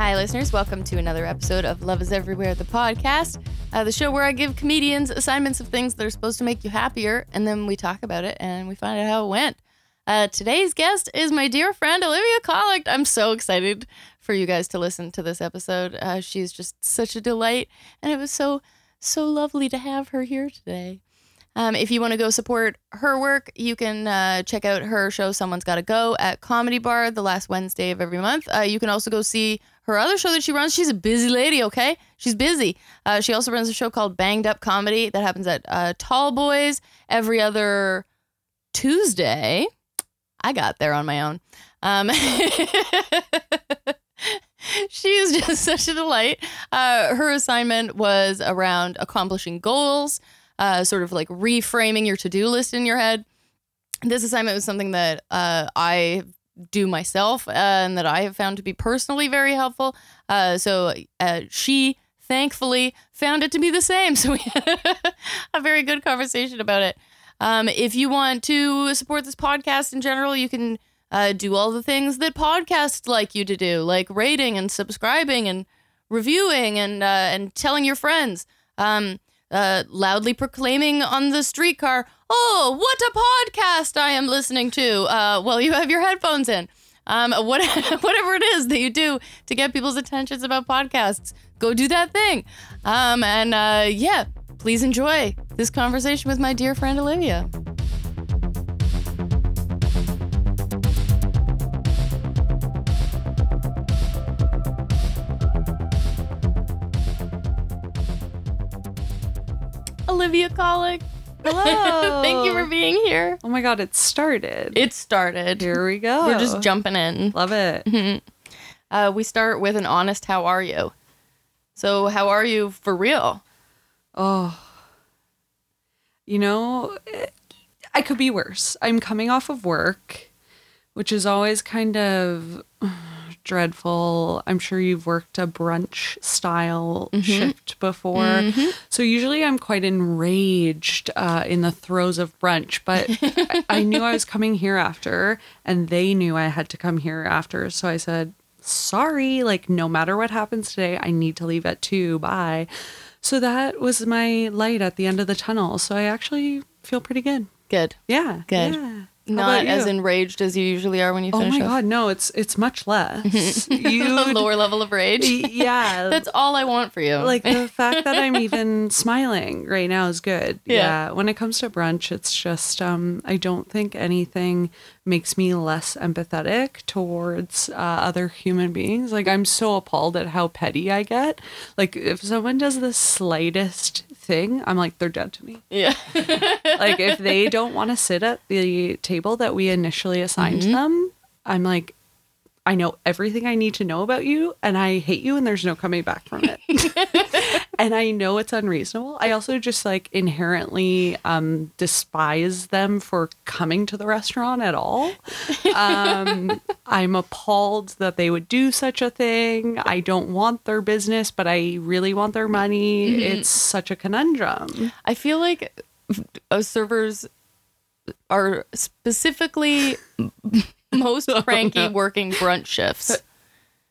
Hi, listeners. Welcome to another episode of Love is Everywhere, the podcast, uh, the show where I give comedians assignments of things that are supposed to make you happier, and then we talk about it and we find out how it went. Uh, today's guest is my dear friend Olivia Collict. I'm so excited for you guys to listen to this episode. Uh, she's just such a delight, and it was so, so lovely to have her here today. Um, if you want to go support her work, you can uh, check out her show, Someone's Gotta Go, at Comedy Bar the last Wednesday of every month. Uh, you can also go see her other show that she runs. She's a busy lady, okay? She's busy. Uh, she also runs a show called Banged Up Comedy that happens at uh, Tall Boys every other Tuesday. I got there on my own. Um, she's just such a delight. Uh, her assignment was around accomplishing goals uh, sort of like reframing your to do list in your head. This assignment was something that uh, I do myself uh, and that I have found to be personally very helpful. Uh, so uh, she thankfully found it to be the same. So we had a very good conversation about it. Um, if you want to support this podcast in general, you can uh, do all the things that podcasts like you to do, like rating and subscribing and reviewing and uh, and telling your friends. Um, uh, loudly proclaiming on the streetcar, "Oh, what a podcast I am listening to!" Uh, well, you have your headphones in. Um, what, whatever it is that you do to get people's attentions about podcasts, go do that thing. Um, and uh, yeah, please enjoy this conversation with my dear friend Olivia. Olivia Collict. Hello. Thank you for being here. Oh my god, it started. It started. Here we go. We're just jumping in. Love it. Uh, we start with an honest how are you? So, how are you for real? Oh. You know, it- I could be worse. I'm coming off of work, which is always kind of dreadful. I'm sure you've worked a brunch style shift before. So usually I'm quite enraged uh, in the throes of brunch, but I, I knew I was coming here after, and they knew I had to come here after. So I said, sorry, like no matter what happens today, I need to leave at two. Bye. So that was my light at the end of the tunnel. So I actually feel pretty good. Good. Yeah. Good. yeah. Not as enraged as you usually are when you finish. Oh my off. god, no, it's it's much less. A you lower level of rage. yeah. That's all I want for you. like the fact that I'm even smiling right now is good. Yeah. Yeah. When it comes to brunch, it's just um I don't think anything makes me less empathetic towards uh, other human beings. Like I'm so appalled at how petty I get. Like if someone does the slightest thing, I'm like they're dead to me. yeah. like if they don't want to sit at the table that we initially assigned mm-hmm. them, I'm like, I know everything I need to know about you, and I hate you, and there's no coming back from it. and I know it's unreasonable. I also just like inherently um, despise them for coming to the restaurant at all. Um, I'm appalled that they would do such a thing. I don't want their business, but I really want their money. It's such a conundrum. I feel like uh, servers are specifically most cranky working brunch shifts.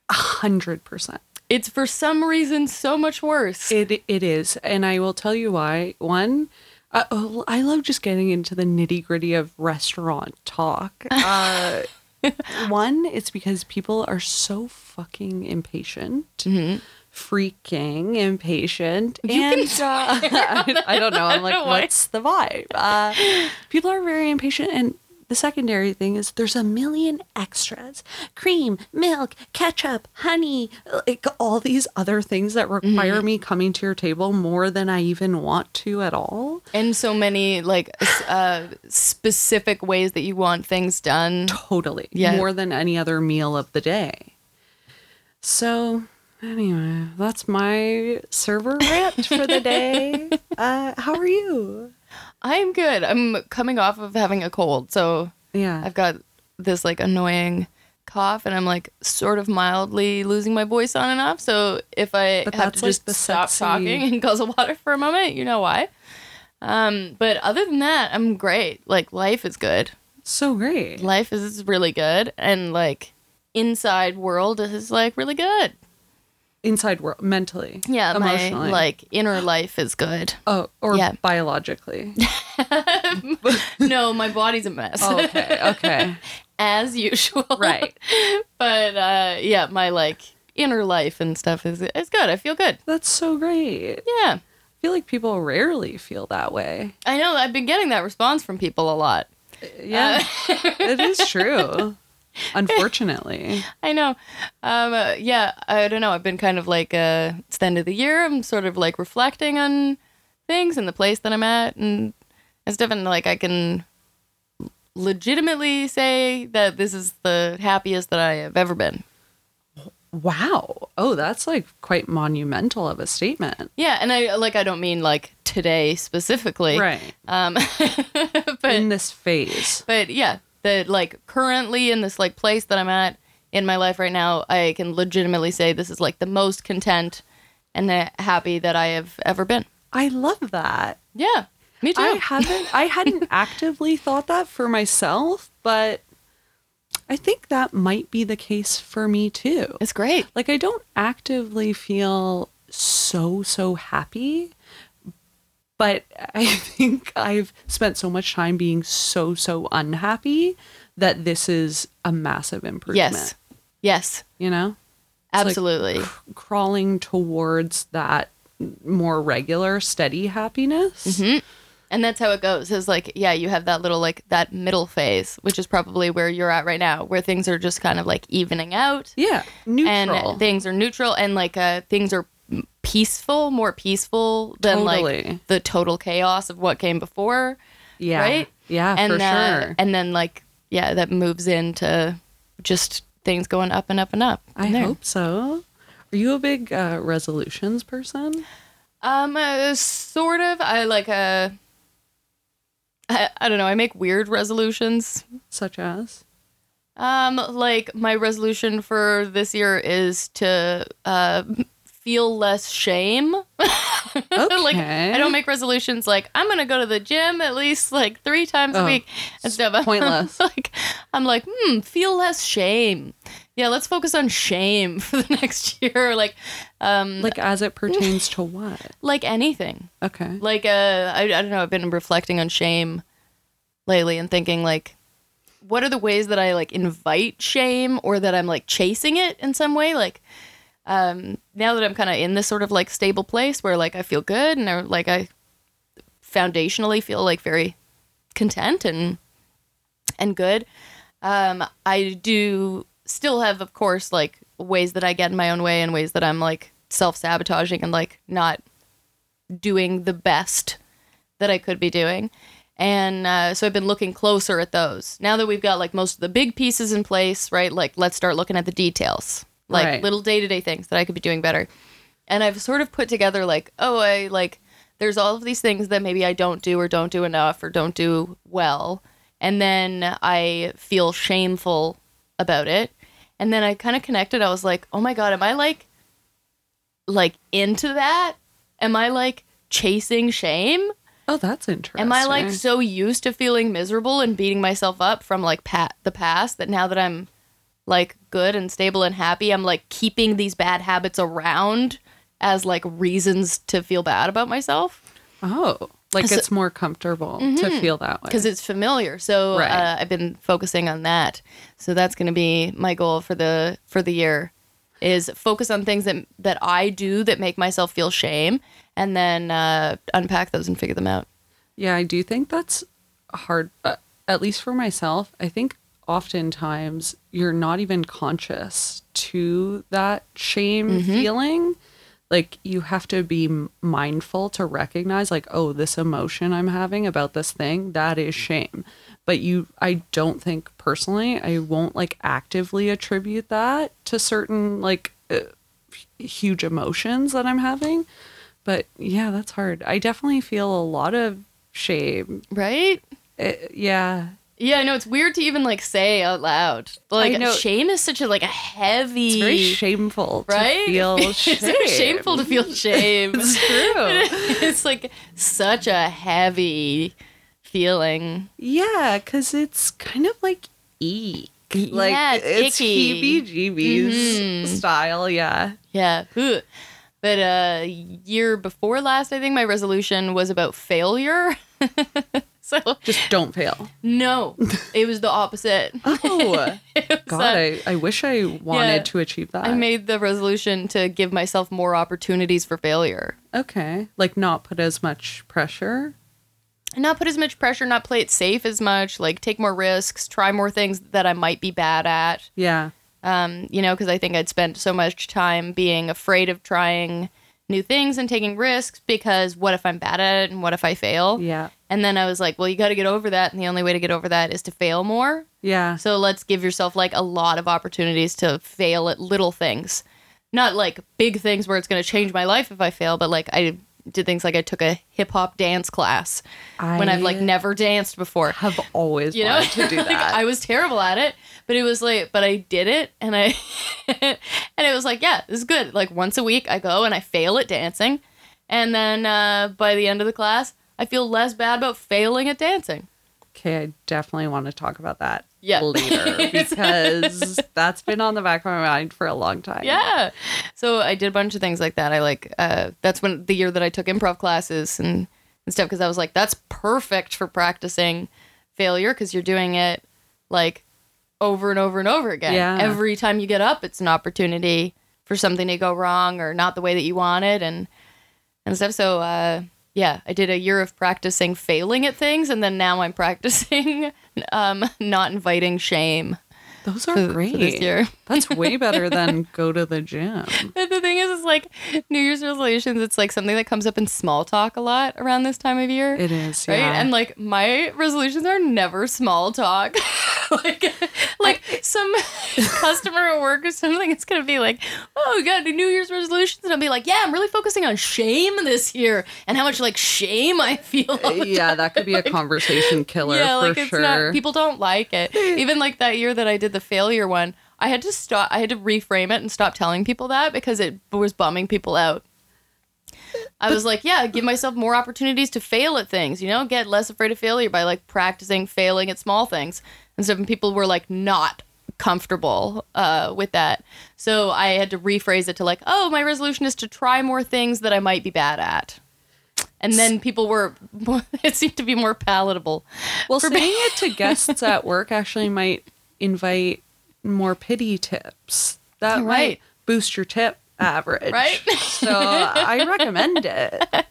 A hundred percent. It's for some reason so much worse. It it is, and I will tell you why. One, uh, oh, I love just getting into the nitty gritty of restaurant talk. Uh, one, it's because people are so fucking impatient. Freaking impatient, and uh, I, I don't know. I'm like, what's the vibe? Uh, people are very impatient, and the secondary thing is there's a million extras: cream, milk, ketchup, honey, like all these other things that require me coming to your table more than I even want to at all. and so many like uh, specific ways that you want things done. Totally, Yeah. more than any other meal of the day. So. Anyway, that's my server rant for the day. Uh, how are you? I'm good. I'm coming off of having a cold, so Yeah. I've got this like annoying cough, and I'm like sort of mildly losing my voice on and off. So if I But have to like just stop sexy- talking and guzzle water for a moment, you know why. Um, but other than that, I'm great. Like life is good. so great. Life is really good, and like inside world is like really good. Inside world mentally. Yeah, my like inner life is good. oh, or yeah. biologically. no, my body's a mess. Oh, okay, okay, As usual. right. But uh yeah, my like inner life and stuff is is good. I feel good. That's so great. Yeah. I feel like people rarely feel that way. I know I've been getting that response from people a lot. Yeah, Uh, it is true. Unfortunately, I know. Um, uh, yeah, I don't know. I've been kind of like, uh, it's the end of the year. I'm sort of like reflecting on things and the place that I'm at and, stuff. And like, I can legitimately say that this is the happiest that I have ever been. wow. Oh, that's like quite monumental of a statement. Yeah. And I like, I don't mean like today specifically. Right. Um, but, In this phase. but yeah, that like currently in this like place that I'm at in my life right now, I can legitimately say this is like the most content and happy that I have ever been. I love that. Yeah, me too. I haven't I hadn't actively thought that for myself, but I think that might be the case for me too. it's great. Like I don't actively feel so so happy, but I think I've spent so much time being so so unhappy that this is a massive improvement. Yes, yes, You know? like- absolutely. Crawling towards that more regular steady happiness. and that's how it goes. Is like, yeah, you have that little like that middle phase, which is probably where you're at right now, where things are just kind of like evening out. Yeah, neutral. and things are neutral and like uh things are peaceful more peaceful than like the total chaos of what came before yeah, right Yeah, and for uh, sure. and then like yeah that moves into just things going up and up and up I there. hope so. Are you a big uh, resolutions person? um uh, sort of i like uh I, I don't know i make weird resolutions Such as? Um, like my resolution for this year is to uh feel less shame. Okay. like I don't make resolutions like I'm gonna go to the gym at least like three times a Oh, week and stuff. Pointless. like I'm like, hmm, feel less shame. Yeah, let's focus on shame for the next year. Like, um, Like as it pertains to what? like anything. Okay. Like, uh, I, I don't know. I've been reflecting on shame lately and thinking like, what are the ways that I like invite shame or that I'm like chasing it in some way? Like, um, now that I'm kind of in this sort of like stable place where like I feel good and I, like I foundationally feel like very content and and good. Um, I do still have, of course, like ways that I get in my own way and ways that I'm like self sabotaging and like not doing the best that I could be doing. And uh, so I've been looking closer at those. Now that we've got like most of the big pieces in place, right? Like let's start looking at the details, like Right. little day to day things that I could be doing better. And I've sort of put together like, oh, I like, there's all of these things that maybe I don't do or don't do enough or don't do well. And then I feel shameful about it. And then I kind of connected. I was like, oh my God, am I like, like into that? Am I like chasing shame? Oh, that's interesting. Am I like so used to feeling miserable and beating myself up from like pat the past that now that I'm like good and stable and happy, I'm like keeping these bad habits around as like reasons to feel bad about myself Oh, like So- Mm-hmm. it's more comfortable to feel that way. because it's familiar. So Right. uh, I've been focusing on that. So that's going to be my goal for the for the year is focus on things that that I do that make myself feel shame and then uh, unpack those and figure them out. Yeah, I do think that's hard. Uh, at least for myself, I think oftentimes you're not even conscious to that shame Mm-hmm. feeling. Like you have to be mindful to recognize, like, oh, this emotion I'm having about this thing, that is shame. But you, I don't think personally, I won't like actively attribute that to certain like uh, huge emotions that I'm having. But yeah, that's hard. I definitely feel a lot of shame. Right? Uh, yeah. Yeah, I know it's weird to even like say out loud. Like know. shame is such a like a heavy It's very shameful right? to feel it's shame. very shameful to feel shame. It's true. it's like such a heavy feeling. yeah, because it's kind of like eek. Like Yeah, it's it's heebie-jeebies Mhm. style. Yeah. Yeah. Ugh. But uh year before last, I think my resolution was about failure. so Just don't fail. no, it was the opposite. Oh, God, uh, I, I wish I wanted Yeah. to achieve that. I made the resolution to give myself more opportunities for failure. okay. Like not put as much pressure. Not put as much pressure, not play it safe as much, like take more risks, try more things that I might be bad at. Yeah. Um, you know, because I think I'd spent so much time being afraid of trying new things and taking risks because what if I'm bad at it and what if I fail? Yeah. And then I was like, well, you got to get over that. And the only way to get over that is to fail more. Yeah. So let's give yourself like a lot of opportunities to fail at little things. Not like big things where it's going to change my life if I fail, but like I did things like I took a hip hop dance class when I've like never danced before. have always You know, wanted to do Like, that. I was terrible at it, but it was like, but I did it, and I, and it was like, yeah, this is good. Like once a week, I go and I fail at dancing, and then uh, by the end of the class, I feel less bad about failing at dancing. okay, I definitely want to talk about that Yeah. later because that's been on the back of my mind for a long time. Yeah. So I did a bunch of things like that. I like uh that's when the year that I took improv classes and, and stuff because I was like, that's perfect for practicing failure because you're doing it like over and over and over again. Yeah. Every time you get up, it's an opportunity for something to go wrong or not the way that you want it and and stuff. So uh yeah, I did a year of practicing failing at things and then now I'm practicing um not inviting shame Those are for great. this year. That's way better than go to the gym. And the thing is, it's like New Year's resolutions. It's like something that comes up in small talk a lot around this time of year, It is, right? yeah. And like my resolutions are never small talk. like, like some customer at work or something, it's gonna be like, "Oh, we got New Year's resolutions," and I'll be like, "Yeah, I'm really focusing on shame this year and how much like shame I feel." Uh, yeah, that could be a conversation killer yeah, for like it's sure. not people don't like it. Even like that year that I did the failure one, I had to stop I had to reframe it and stop telling people that because it was bumming people out. I was like, yeah, give myself more opportunities to fail at things, you know, get less afraid of failure by like practicing failing at small things. And so people were like not comfortable uh, with that. So I had to rephrase it to like, oh, my resolution is to try more things that I might be bad at. And then people were, it seemed to be more palatable. well, saying me. it to guests at work actually might invite more pity tips. That Right. might boost your tip average. Right? So I recommend it.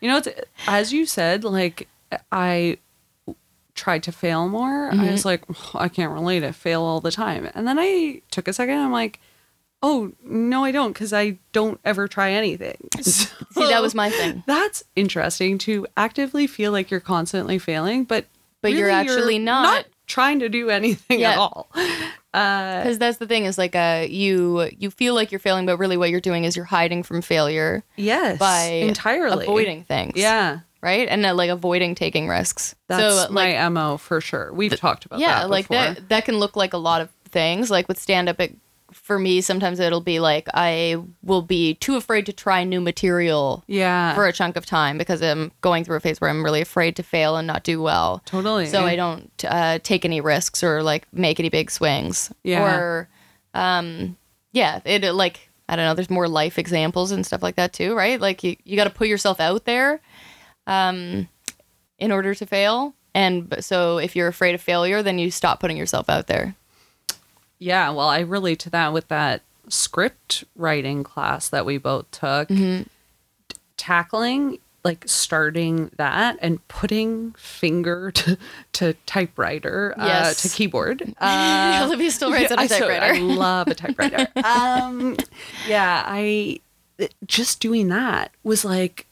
You know, it's, as you said, like I tried to fail more. I Mm-hmm. was like, I can't relate. I fail all the time. And then I took a second. I'm like, oh no, I don't, because I don't ever try anything. See, that was my thing. That's interesting to actively feel like you're constantly failing, but But you're really actually not. Trying to do anything Yeah. at all. Uh, Because that's the thing is like uh you you feel like you're failing, but really what you're doing is you're hiding from failure yes, by entirely avoiding things. Yeah, right, and uh, like avoiding taking risks. that's so like my mo for sure. We've talked about yeah, that. like that that can look like a lot of things. Like with stand up, it for me sometimes it'll be like I will be too afraid to try new material Yeah, for a chunk of time because I'm going through a phase where I'm really afraid to fail and not do well. totally. so I don't uh, take any risks or like make any big swings. Yeah. Or, um, yeah, it uh, like I don't know. There's more life examples and stuff like that too, right? Like you, you got to put yourself out there, um, in order to fail. And so if you're afraid of failure, then you stop putting yourself out there. Yeah, well, I relate to that with that script writing class that we both took. Mm-hmm. T- Tackling like starting that and putting finger to, to typewriter uh, to keyboard. Uh, Olivia still writes on a so- typewriter. I love a typewriter. um, yeah, I just doing that was like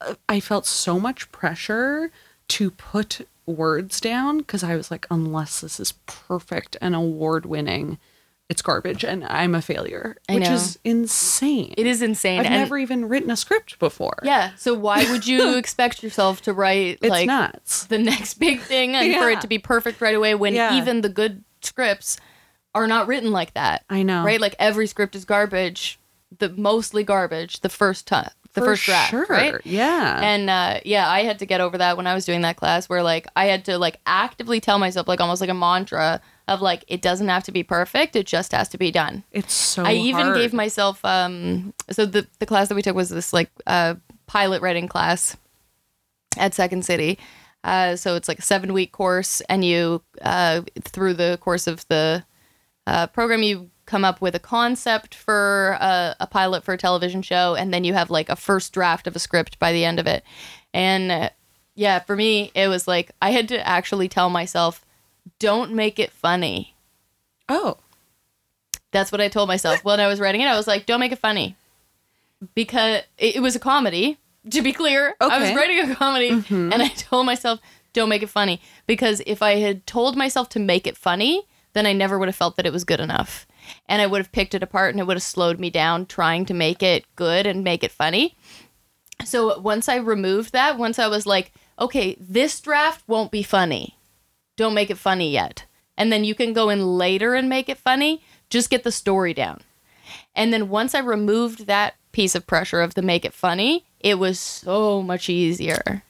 uh, I felt so much pressure to put words down because I was like, unless this is perfect and award winning, it's garbage and I'm a failure, I which know. is insane. it is insane. I've and never even written a script before. yeah. So why would you expect yourself to write it's like nuts. the next big thing and for it to be perfect right away when Yeah. even the good scripts are not written like that. I know. Right? Like every script is garbage, the mostly garbage the first time the For first draft, sure. right? Yeah. And uh, yeah, I had to get over that when I was doing that class where like I had to like actively tell myself like almost like a mantra of like it doesn't have to be perfect, it just has to be done. it's so I even hard. gave myself um so the the class that we took was this like uh pilot writing class at Second City. Uh, so it's like a seven week course, and you uh, through the course of the uh, program, you come up with a concept for a, a pilot for a television show, and then you have like a first draft of a script by the end of it. And uh, yeah, for me, it was like I had to actually tell myself, "Don't make it funny." Oh. That's what I told myself when I was writing it. I was like, don't make it funny. Because it, it was a comedy, to be clear. I was writing a comedy and I told myself, don't make it funny. Because if I had told myself to make it funny, then I never would have felt that it was good enough. And I would have picked it apart and it would have slowed me down trying to make it good and make it funny. So once I removed that, once I was like, okay, this draft won't be funny. Don't make it funny yet. And then you can go in later and make it funny. Just get the story down. And then once I removed that piece of pressure of the make it funny, it was so much easier.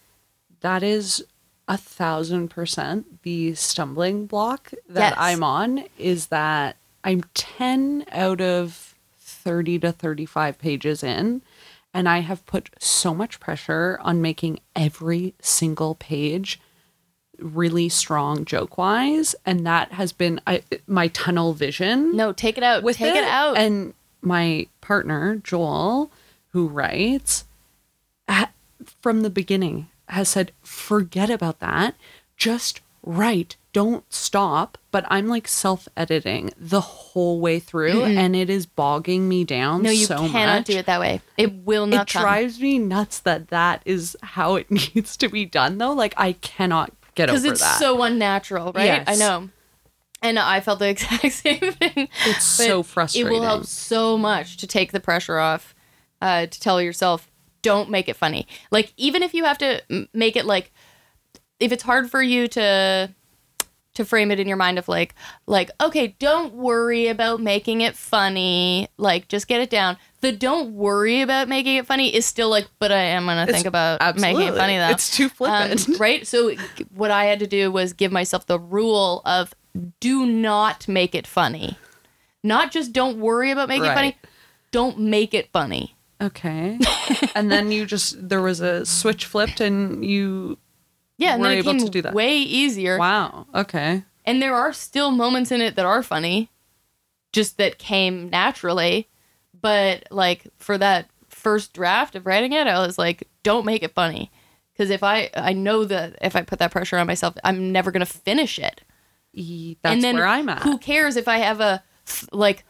That is a thousand percent the stumbling block that Yes. I'm on is that I'm 10 out of 30 to 35 pages in, and I have put so much pressure on making every single page really strong joke wise. And that has been I, my tunnel vision No, take it out. with take it, out. And my partner, Joel, who writes, from the beginning has said, forget about that. Just write. Don't stop. But I'm like self editing the whole way through, and it is bogging me down no, you so cannot much. do it that way. It will It not come. drives me nuts that that is how it needs to be done, though. Like, I cannot get over that. because it's so unnatural, right? I know. And I felt the exact same thing. It's so frustrating. It will help so much to take the pressure off, uh, to tell yourself, don't make it funny. Like, even if you have to make it like, if it's hard for you to to frame it in your mind of like like okay don't worry about making it funny like just get it down the don't worry about making it funny is still like but i am gonna think about making it funny though It's too um, flippant. right? So what I had to do was give myself the rule of do not make it funny. Not just don't worry about making it funny. Don't make it funny. Okay. and then you just there was a switch flipped and you Yeah, and Were then it able to do that. way easier. wow. Okay. And there are still moments in it that are funny, just that came naturally. But like for that first draft of writing it, I was like, don't make it funny. Because if I, I know that if I put that pressure on myself, I'm never gonna finish it. E- That's and then where I'm at. Who cares if I have a like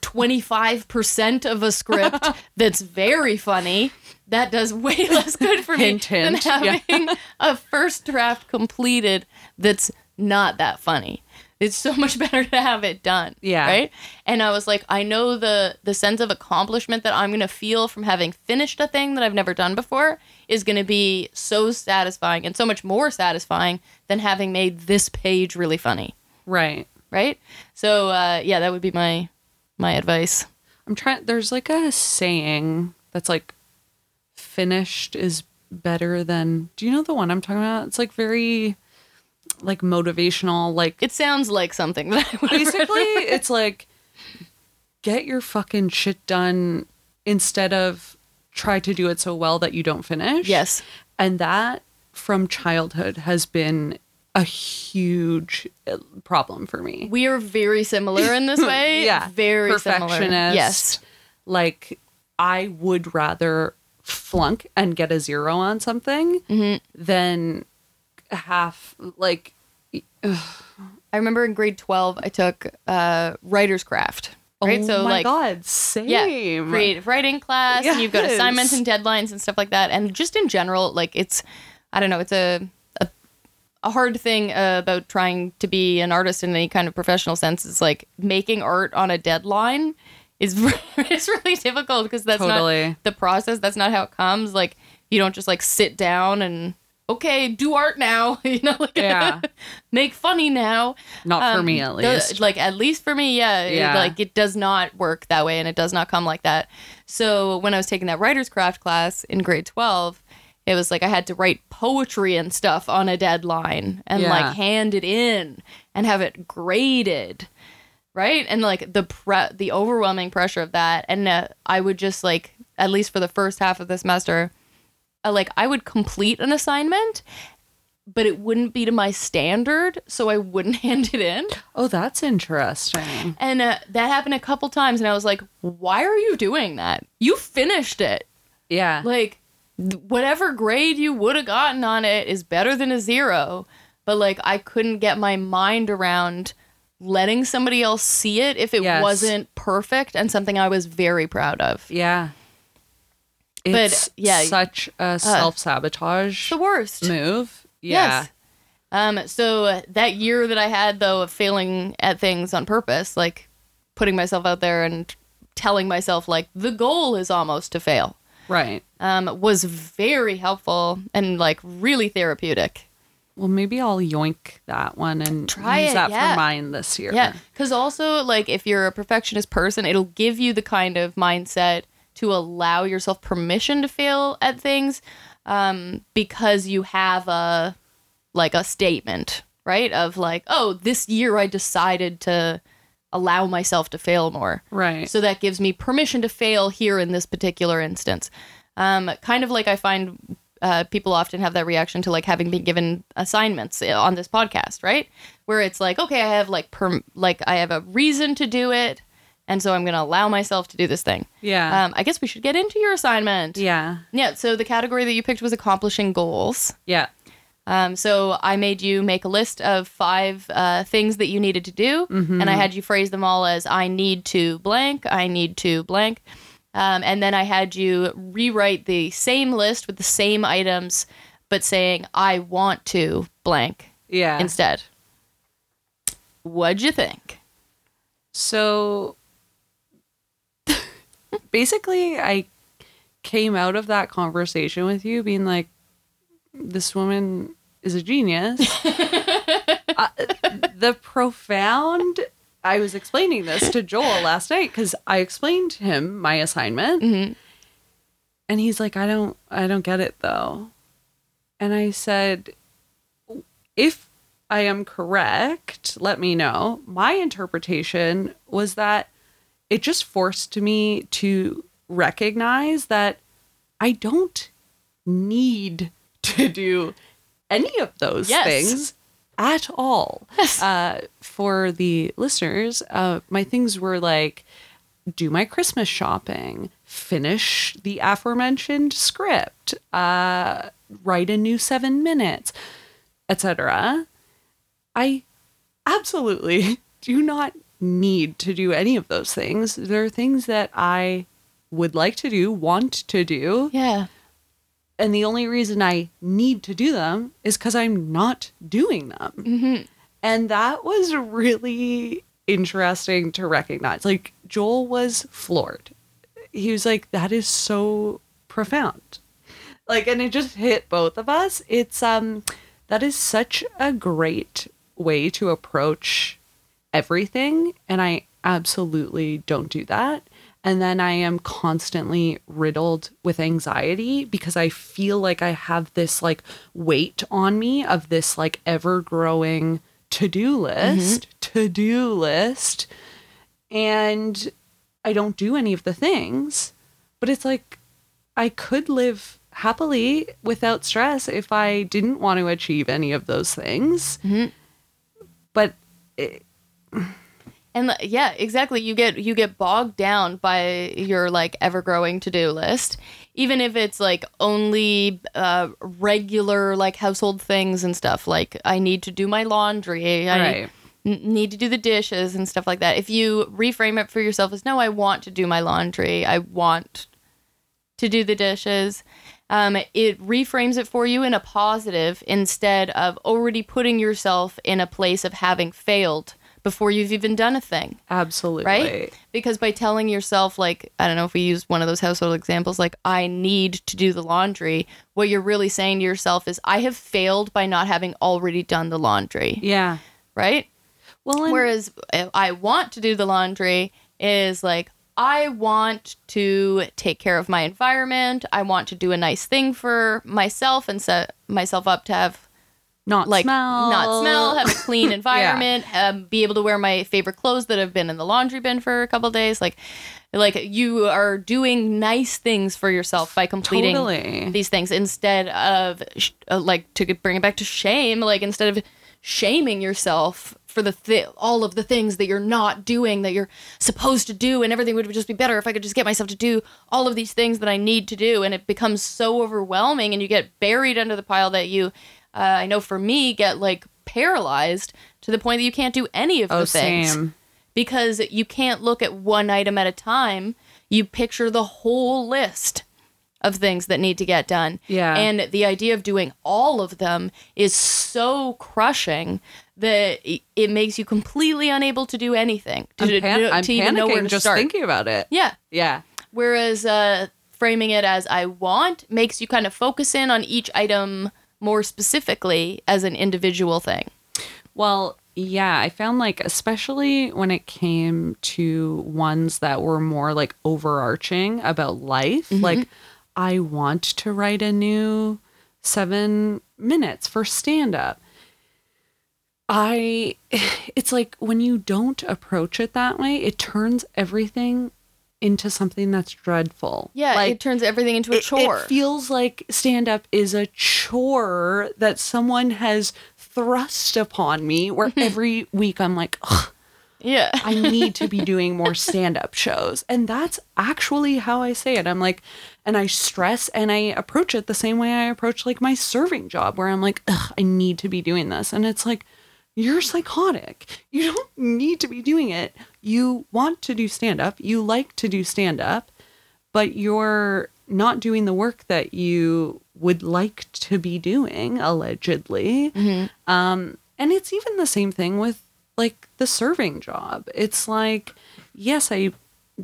twenty five percent of a script that's very funny? That does way less good for me Hint, hint. than Yeah. having a first draft completed that's not that funny. It's so much better to have it done. Yeah. Right. And I was like, I know the the sense of accomplishment that I'm gonna feel from having finished a thing that I've never done before is gonna be so satisfying and so much more satisfying than having made this page really funny right. right? So uh, yeah, that would be my my advice. I'm trying there's like a saying that's like finished is better than Do you know the one I'm talking about? It's like very like motivational like It sounds like something that I would basically it's like get your fucking shit done instead of try to do it so well that you don't finish. Yes. And that from childhood has been a huge uh, problem for me. We are very similar in this way. yeah. very similar. Perfectionist. Yes, Like I would rather flunk and get a zero on something Mm-hmm. than half like I remember in grade twelve, I took uh, writer's craft. Right, oh so my like god, same. yeah, creative writing class, and you've got assignments and deadlines and stuff like that. And just in general, like it's, I don't know, it's a a, a hard thing uh, about trying to be an artist in any kind of professional sense. Is like making art on a deadline is it's really difficult because that's Totally. not the process. That's not how it comes. Like you don't just like sit down and okay, do art now, you know, like Yeah. make funny now. Not for Um, me, at the- least. like at least for me, yeah, it- Yeah. like it does not work that way, and it does not come like that. So when I was taking that writer's craft class in grade twelve, it was like I had to write poetry and stuff on a deadline and Yeah. like hand it in and have it graded, right? And like the pre- the overwhelming pressure of that, and uh, I would just like at least for the first half of the semester, uh, like I would complete an assignment. But it wouldn't be to my standard, so I wouldn't hand it in. oh, that's interesting. And uh, that happened a couple times, and I was like, "Why are you doing that? You finished it. Yeah. Like, th- whatever grade you would have gotten on it is better than a zero. But like, I couldn't get my mind around letting somebody else see it if it Yes. wasn't perfect and something I was very proud of. yeah. But, yeah. such a self sabotage The worst. move. Yeah. Yes. Um, so that year that I had though of failing at things on purpose, like putting myself out there and telling myself like the goal is almost to fail, Right. um, was very helpful and like really therapeutic. Well, maybe I'll yoink that one and Try use it, that yeah. for mine this year. Yeah, because also like if you're a perfectionist person, it'll give you the kind of mindset to allow yourself permission to fail at things, um, because you have a like a statement, right? Of like, oh, this year I decided to allow myself to fail more. Right. So that gives me permission to fail here in this particular instance. Um, kind of like I find uh, people often have that reaction to like having been given assignments uh, on this podcast, right? Where it's like, okay, I have like perm- like I have a reason to do it, and so I'm going to allow myself to do this thing. yeah. Um, I guess we should get into your assignment. yeah. Yeah. So the category that you picked was accomplishing goals. Yeah. Um, so I made you make a list of five uh, things that you needed to do, and I had you phrase them all as "I need to blank," "I need to blank," um, and then I had you rewrite the same list with the same items, but saying "I want to blank" Yeah. instead. What'd you think? So basically, I came out of that conversation with you being like, this woman is a genius. uh, the profound. I was explaining this to Joel last night because I explained to him my assignment, Mhm. and he's like, "I don't, I don't get it though." And I said, "If I am correct, let me know. My interpretation was that it just forced me to recognize that I don't need to do any of those Yes. things at all. Uh, for the listeners, uh, my things were like do my Christmas shopping, finish the aforementioned script, uh, write a new seven minutes, etc. I absolutely do not need to do any of those things. There are things that I would like to do, want to do, Yeah. And the only reason I need to do them is because I'm not doing them. Mm-hmm. And that was really interesting to recognize. Like, Joel was floored. He was like, that is so profound. Like, and it just hit both of us. It's, um, that is such a great way to approach everything. And I absolutely don't do that. And then I am constantly riddled with anxiety because I feel like I have this like weight on me of this like ever growing to do list, to do list. And I don't do any of the things, but it's like I could live happily without stress if I didn't want to achieve any of those things. Mhm. But it, And yeah, exactly. You get you get bogged down by your like ever growing to do list, even if it's like only uh, regular like household things and stuff. Like I need to do my laundry. I Right. n- need to do the dishes and stuff like that. If you reframe it for yourself as no, I want to do my laundry. I want to do the dishes. Um, it reframes it for you in a positive instead of already putting yourself in a place of having failed before you've even done a thing Absolutely. right? Because by telling yourself, like, I don't know if we use one of those household examples, like, I need to do the laundry, what you're really saying to yourself is, I have failed by not having already done the laundry, Yeah. right? Well, and Whereas I want to do the laundry is like, I want to take care of my environment. I want to do a nice thing for myself and set myself up to have not like smell. not smell, have a clean environment, um, be able to wear my favorite clothes that have been in the laundry bin for a couple days. Like, like you are doing nice things for yourself by completing Totally. these things instead of sh- uh, like to bring it back to shame. Like instead of shaming yourself for the thi- all of the things that you're not doing that you're supposed to do, and everything would just be better if I could just get myself to do all of these things that I need to do, and it becomes so overwhelming, and you get buried under the pile that you uh, I know for me, get like paralyzed to the point that you can't do any of Oh, the things same. because you can't look at one item at a time. You picture the whole list of things that need to get done. Yeah. And the idea of doing all of them is so crushing that it- makes you completely unable to do anything. To, I'm, pan- to- I'm to even know where to just start. thinking about it. Yeah. Yeah. Whereas uh, framing it as I want makes you kind of focus in on each item more specifically as an individual thing. Well, yeah, I found like, especially when it came to ones that were more like overarching about life, mm-hmm. like, I want to write a new seven minutes for stand up. I, it's like when you don't approach it that way, it turns everything into something that's dreadful. Yeah, like, it turns everything into a it- chore. It feels like stand up is a chore that someone has thrust upon me where every week I'm like, yeah. I need to be doing more stand up shows. And that's actually how I say it. I'm like, and I stress and I approach it the same way I approach like my serving job where I'm like, Ugh, I need to be doing this. And it's like, you're psychotic. You don't need to be doing it. You want to do stand up. You like to do stand up, but you're not doing the work that you would like to be doing, allegedly. Um, and it's even the same thing with like the serving job. It's like, yes, I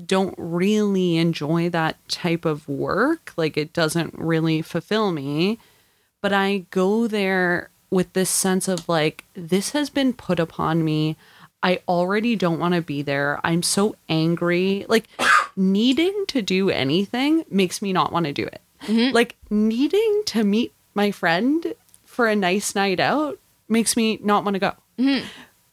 don't really enjoy that type of work. Like, it doesn't really fulfill me. But I go there with this sense of like, this has been put upon me. I already don't want to be there. I'm so angry. Like, needing to do anything makes me not want to do it. Mm-hmm. Like, needing to meet my friend for a nice night out makes me not want to go mm-hmm.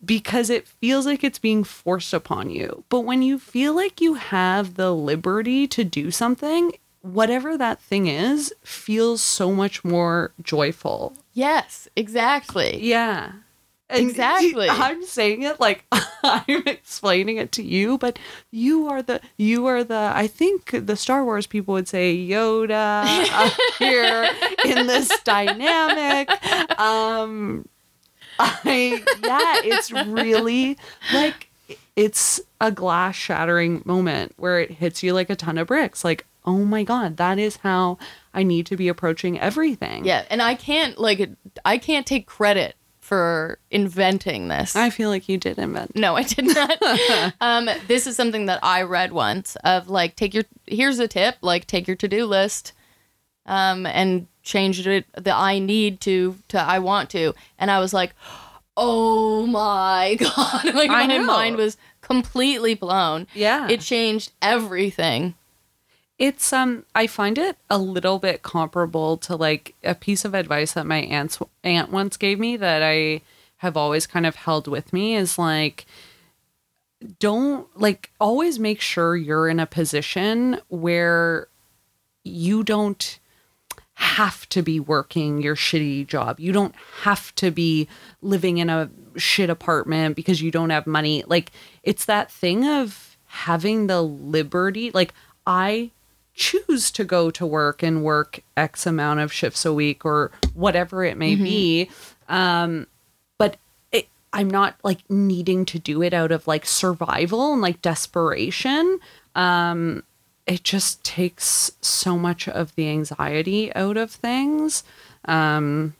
because it feels like it's being forced upon you. But when you feel like you have the liberty to do something, whatever that thing is feels so much more joyful. yes, exactly. Yeah. And Exactly. I'm saying it like I'm explaining it to you, but you are the you are the I think the Star Wars people would say Yoda up here in this dynamic. Um I yeah, it's really like it's a glass shattering moment where it hits you like a ton of bricks. Like, oh my god, that is how I need to be approaching everything. Yeah, and I can't like I can't take credit for inventing this. I feel like you did invent. no, I did not. um, this is something that I read once of like take your here's a tip like take your to do list, um, and change it the I need to to I want to, and I was like, oh my god, like I my know. mind was completely blown. Yeah. It changed everything. It's um I find it a little bit comparable to like a piece of advice that my aunt's aunt once gave me that I have always kind of held with me is like don't like always make sure you're in a position where you don't have to be working your shitty job. You don't have to be living in a shit apartment because you don't have money. Like it's that thing of having the liberty. Like I choose to go to work and work X amount of shifts a week or whatever it may be. Um, but it, I'm not like needing to do it out of like survival and like desperation. Um, it just takes so much of the anxiety out of things. Um,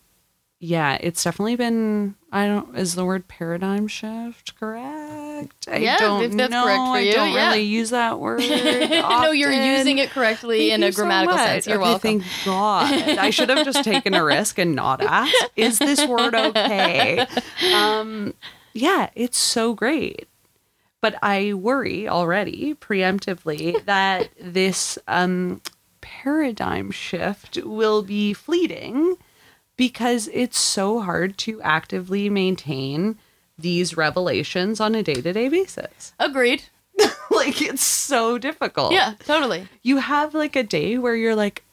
yeah, it's definitely been. I don't. Is the word paradigm shift correct? I Yeah, don't that's know. correct for I don't yeah. really use that word. no, you're using it correctly Thank in a grammatical much. sense. You're Okay, welcome. Thank God. I should have just taken a risk and not asked. Is this word okay? Um, yeah, it's so great. But I worry already preemptively that this um, paradigm shift will be fleeting because it's so hard to actively maintain these revelations on a day to day basis. Agreed. like, it's so difficult Yeah, totally. you have like a day where you're like,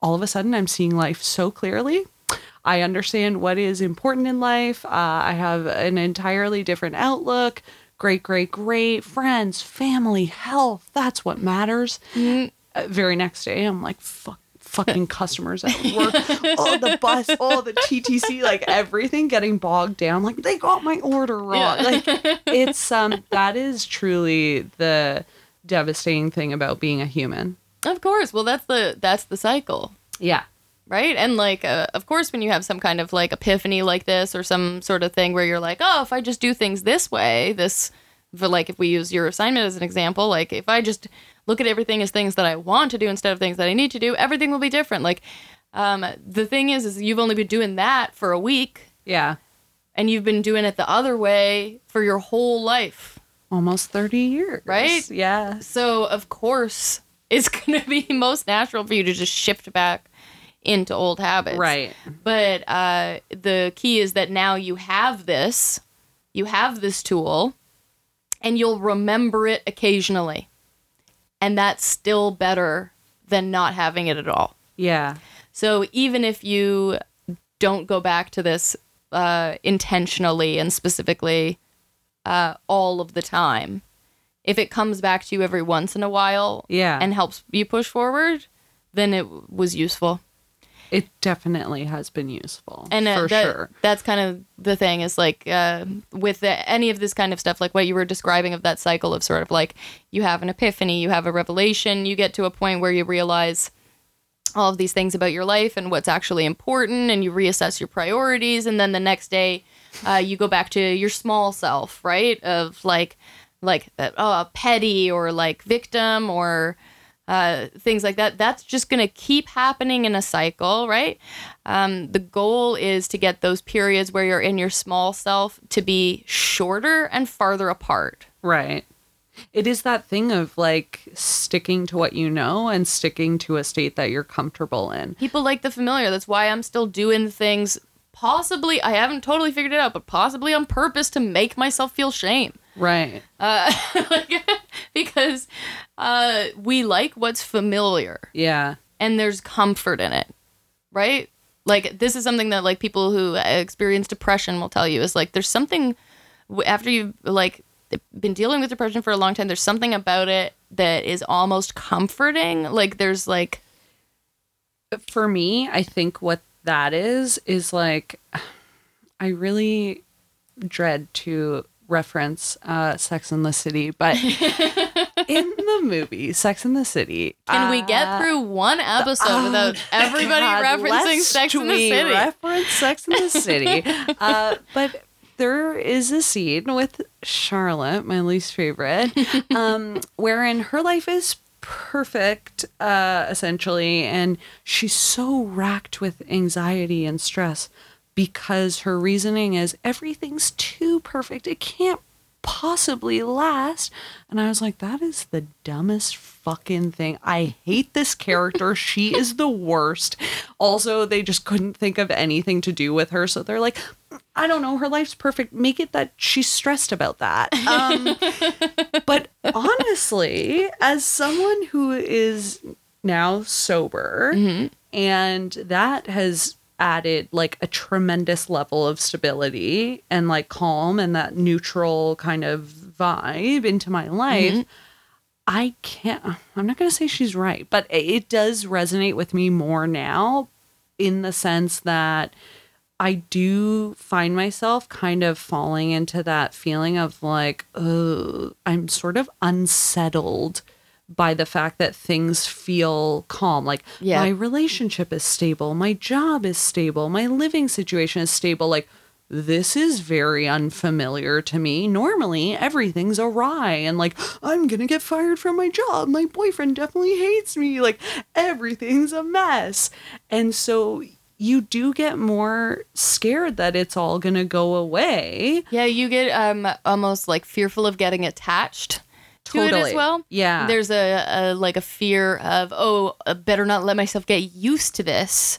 all of a sudden, I'm seeing life so clearly. I understand what is important in life. Uh, I have an entirely different outlook. Great, great, great. Friends, family, health. That's what matters. Uh, very next day, I'm like, fuck. Fucking customers at work, all the bus, all the TTC, like everything getting bogged down. Like they got my order wrong. Yeah. Like it's um that is truly the devastating thing about being a human. Of course. Well, that's the that's the cycle. Yeah. right and like uh, of course when you have some kind of like epiphany like this or some sort of thing where you're like oh if i just do things this way this for like if we use your assignment as an example like if i just look at everything as things that i want to do instead of things that i need to do everything will be different like um, the thing is is you've only been doing that for a week Yeah. and you've been doing it the other way for your whole life Almost 30 years. Right? Yeah. So of course it's gonna be most natural for you to just shift back into old habits. Right. But uh, the key is that now you have this, you have this tool, and you'll remember it occasionally, and that's still better than not having it at all. Yeah. So even if you don't go back to this uh, intentionally and specifically uh, all of the time, if it comes back to you every once in a while Yeah. and helps you push forward, then it was useful. It definitely has been useful. And uh, for that, sure. that's kind of the thing is like uh, with the, any of this kind of stuff, like what you were describing of that cycle of sort of like you have an epiphany, you have a revelation, you get to a point where you realize all of these things about your life and what's actually important, and you reassess your priorities, and then the next day uh, you go back to your small self, right? Of like, like uh, oh, petty or like victim or uh, things like that. That's just going to keep happening in a cycle, right? Um, the goal is to get those periods where you're in your small self to be shorter and farther apart. Right. It is that thing of like sticking to what you know and sticking to a state that you're comfortable in. People like the familiar. That's why I'm still doing things. Possibly, I haven't totally figured it out, but possibly on purpose to make myself feel shame. Right. Uh, like, because uh, we like what's familiar. Yeah. and there's comfort in it right like this is something that like people who experience depression will tell you is like there's something after you've like been dealing with depression for a long time there's something about it that is almost comforting like there's like For me, I think what that is is like I really dread to reference uh Sex in the City, but in the movie Sex in the City, can we uh, get through one episode Oh, without everybody God, referencing sex in the city Reference Sex in the City. uh, but there is a scene with Charlotte, my least favorite, um, wherein her life is perfect, uh, essentially, and she's so racked with anxiety and stress because her reasoning is everything's too perfect. It can't possibly last. And I was like, that is the dumbest fucking thing. I hate this character. she is the worst. Also, they just couldn't think of anything to do with her. So they're like, I don't know, her life's perfect. Make it that she's stressed about that. Um, but honestly, as someone who is now sober, and that has added like a tremendous level of stability and like calm and that neutral kind of vibe into my life. Mm-hmm. I can't, I'm not going to say she's right, but it does resonate with me more now in the sense that I do find myself kind of falling into that feeling of like, oh, I'm sort of unsettled by the fact that things feel calm. Like Yeah. my relationship is stable, my job is stable, my living situation is stable. Like this is very unfamiliar to me. Normally, everything's awry and like, I'm gonna get fired from my job. My boyfriend definitely hates me. Like, everything's a mess. And so you do get more scared that it's all gonna go away. Yeah, you get um almost like fearful of getting attached to it as Totally. well. Yeah. There's a, a like a fear of oh, I better not let myself get used to this.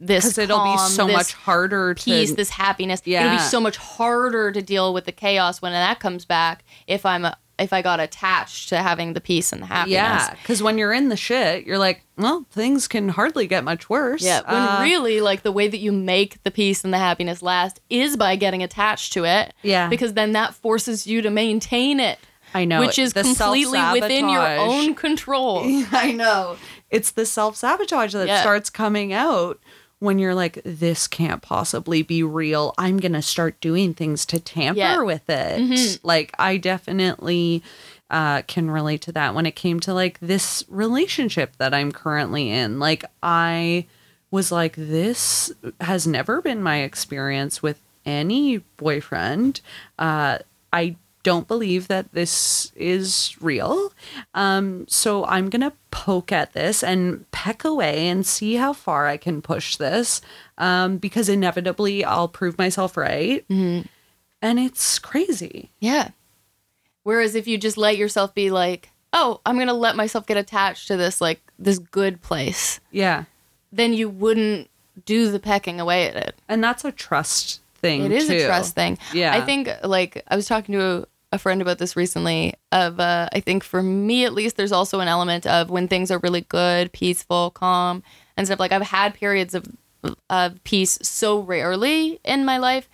This Because it'll be so much harder to peace, this happiness. Yeah. It'll be so much harder to deal with the chaos when that comes back if I'm a, if I got attached to having the peace and the happiness. Yeah, because when you're in the shit, you're like, well, things can hardly get much worse. Yeah, when Uh, really, like the way that you make the peace and the happiness last is by getting attached to it. Yeah. because then that forces you to maintain it. I know, which is the completely within your own control. I know. It's the self sabotage that Yeah. starts coming out when you're like, this can't possibly be real. I'm going to start doing things to tamper Yeah. with it. Mm-hmm. Like, I definitely uh, can relate to that when it came to like this relationship that I'm currently in. Like, I was like, this has never been my experience with any boyfriend. Uh, I don't believe that this is real. Um, so I'm going to poke at this and peck away and see how far I can push this um, because inevitably I'll prove myself right. And it's crazy. Yeah. Whereas if you just let yourself be like, oh, I'm gonna let myself get attached to this like this good place, Yeah. then you wouldn't do the pecking away at it. And that's a trust thing. It is too. a trust thing. Yeah. I think like I was talking to a, a friend about this recently. Of uh, I think for me at least, there's also an element of when things are really good, peaceful, calm, and stuff. Like I've had periods of of peace so rarely in my life,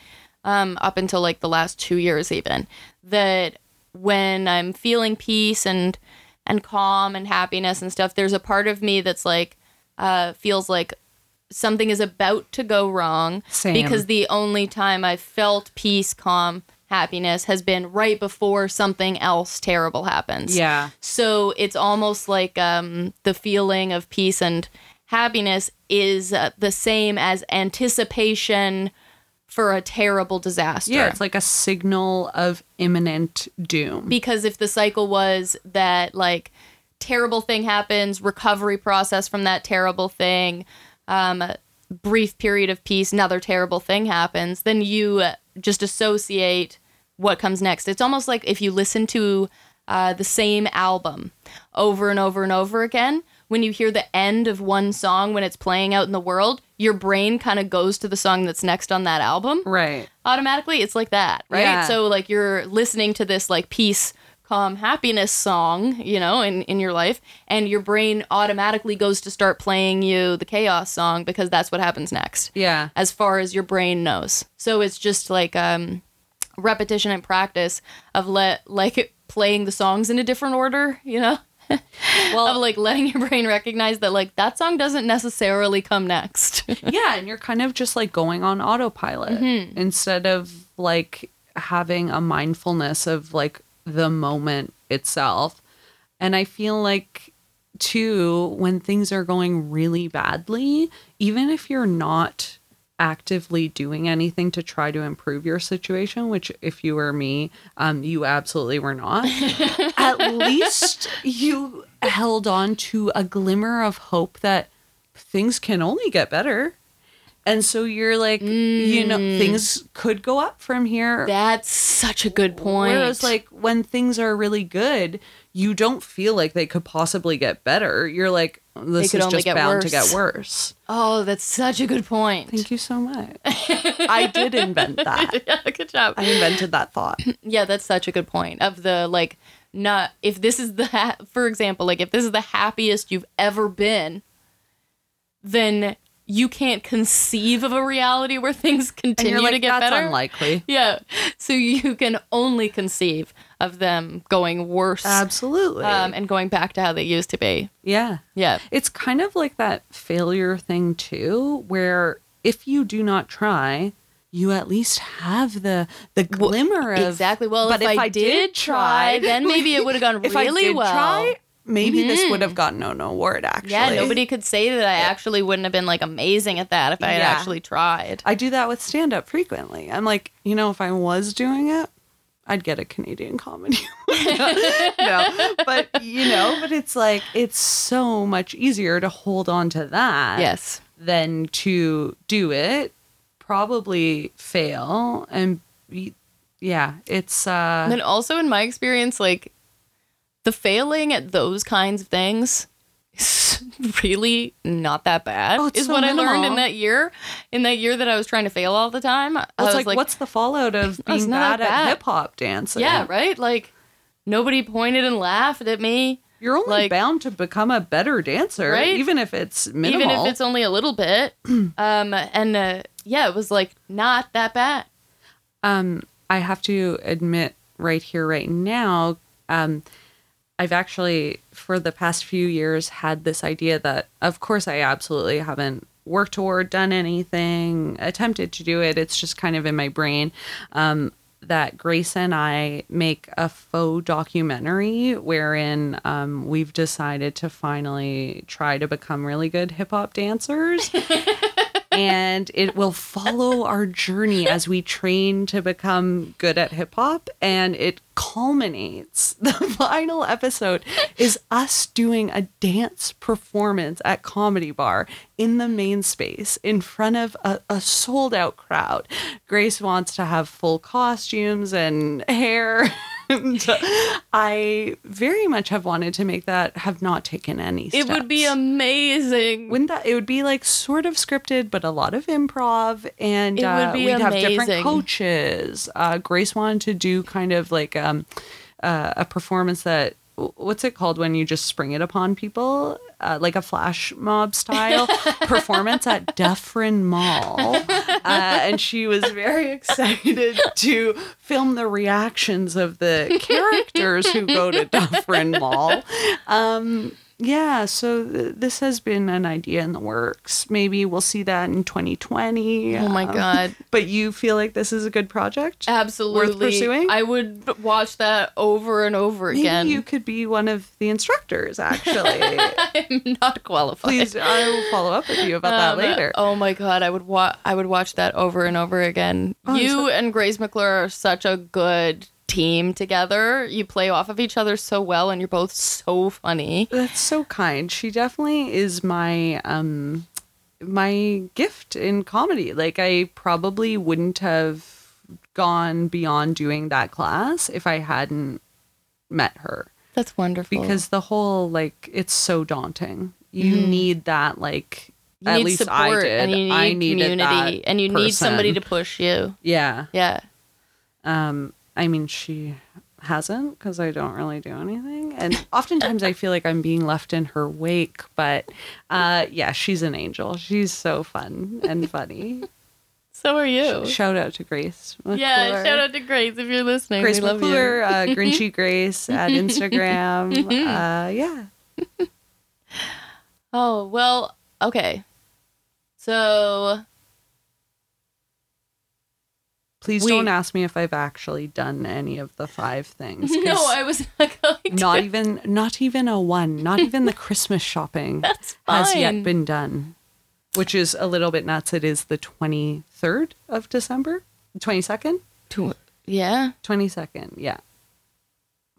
um, up until like the last two years even, that when I'm feeling peace and and calm and happiness and stuff, there's a part of me that's like uh, feels like something is about to go wrong Same. because the only time I've felt peace, calm, happiness has been right before something else terrible happens. Yeah. So it's almost like um, the feeling of peace and happiness is uh, the same as anticipation for a terrible disaster. Yeah. It's like a signal of imminent doom. because if the cycle was that like terrible thing happens, recovery process from that terrible thing, um, brief period of peace, another terrible thing happens, then you just associate what comes next. It's almost like if you listen to uh, the same album over and over and over again. When you hear the end of one song when it's playing out in the world, your brain kind of goes to the song that's next on that album right. automatically it's like that right Yeah. so like you're listening to this like peace calm happiness song you know in, in your life and your brain automatically goes to start playing you the chaos song because that's what happens next Yeah. as far as your brain knows so it's just like um repetition and practice of let like playing the songs in a different order you know Well, of like letting your brain recognize that like that song doesn't necessarily come next yeah, and you're kind of just like going on autopilot Mm-hmm. instead of like having a mindfulness of like the moment itself. And I feel like too when things are going really badly, even if you're not actively doing anything to try to improve your situation, which if you were me, um, you absolutely were not. At least you held on to a glimmer of hope that things can only get better. And so you're like, you know, mm. things could go up from here. that's such a good point Whereas, like, when things are really good, you don't feel like they could possibly get better. You're like, this could is just get bound to worse. get worse. Oh, that's such a good point. Thank you so much. I did invent that. yeah, good job. I invented that thought. yeah, that's such a good point. Of the like, not if this is the ha- for example, like if this is the happiest you've ever been, then you can't conceive of a reality where things continue like, to get that's better. unlikely. Yeah, so you can only conceive of them going worse Absolutely. um, and going back to how they used to be. yeah. Yeah, It's kind of like that failure thing too, where if you do not try, you at least have the the glimmer of exactly. Well, But if, I, did, try, then maybe it would have gone if I really did well. try, maybe this would have gotten an award actually. Mm-hmm. Yeah, nobody could say that I actually wouldn't have been like amazing at that if I had Yeah. actually tried. I do that with stand up frequently. I'm like, you know, if I was doing it, I'd get a Canadian comedy. no, but you know, but it's like it's so much easier to hold on to that Yes. than to do it, probably fail and be, yeah, it's uh And also in my experience, like the failing at those kinds of things is really not that bad. Oh, is so what I learned in that year. In that year that I was trying to fail all the time. I well, it's was like, what's the fallout of being not bad that at hip hop dancing? Yeah, right? Like nobody pointed and laughed at me. You're only Like- bound to become a better dancer, Right? even if it's minimal. Even if it's only a little bit. um and uh, yeah, it was like not that bad. Um, I have to admit right here, right now, um, I've actually, for the past few years, had this idea that, of course, I absolutely haven't worked toward, done anything, attempted to do it. It's just kind of in my brain. Um, that Grace and I make a faux documentary wherein um, we've decided to finally try to become really good hip hop dancers and it will follow our journey as we train to become good at hip hop and it culminates the final episode is us doing a dance performance at comedy bar in the main space in front of a, a sold out crowd. Grace wants to have full costumes and hair and i very much have wanted to make that have not taken any steps. It would be amazing. Wouldn't that? It would be like sort of scripted, but a lot of improv, and It would uh, be we'd have different coaches. Uh, Grace wanted to do kind of like um, uh, a performance that what's it called when you just spring it upon people, uh, like a flash mob style performance at Dufferin Mall, uh, and she was very excited to film the reactions of the characters who go to Dufferin Mall. Um, yeah, so th- this has been an idea in the works. Maybe we'll see that in 2020. oh my Um, god. But you feel like this is a good project? Absolutely. worth pursuing? I would watch that over and over Maybe again. you could be one of the instructors, actually. I'm not qualified. Please, I will follow up with you about that Um, later. Oh my god, I would wa- I would watch that over and over again. Oh, you so- and Grace McClure are such a good team together. You play off of each other so well and you're both so funny. That's so kind. She definitely is my um my gift in comedy. Like I probably wouldn't have gone beyond doing that class if I hadn't met her. That's wonderful. because the whole like it's so daunting. You need that like you at need least support I did. and you need I needed community that and you need somebody to push you. Yeah. Yeah. Um I mean she hasn't because I don't really do anything and oftentimes I feel like I'm being left in her wake but uh yeah she's an angel she's so fun and funny So are you. shout out to Grace yeah, shout out to Grace if you're listening. Grace we love McClure, you. uh, Grinchy Grace at Instagram. uh, yeah. Oh, well, okay. So Please don't ask me if I've actually done any of the five things. no, I was not going to. not even not even a one, not even the Christmas shopping has yet been done. Which is a little bit nuts. It is the 23rd of December. 22nd? Yeah, 22nd. Yeah.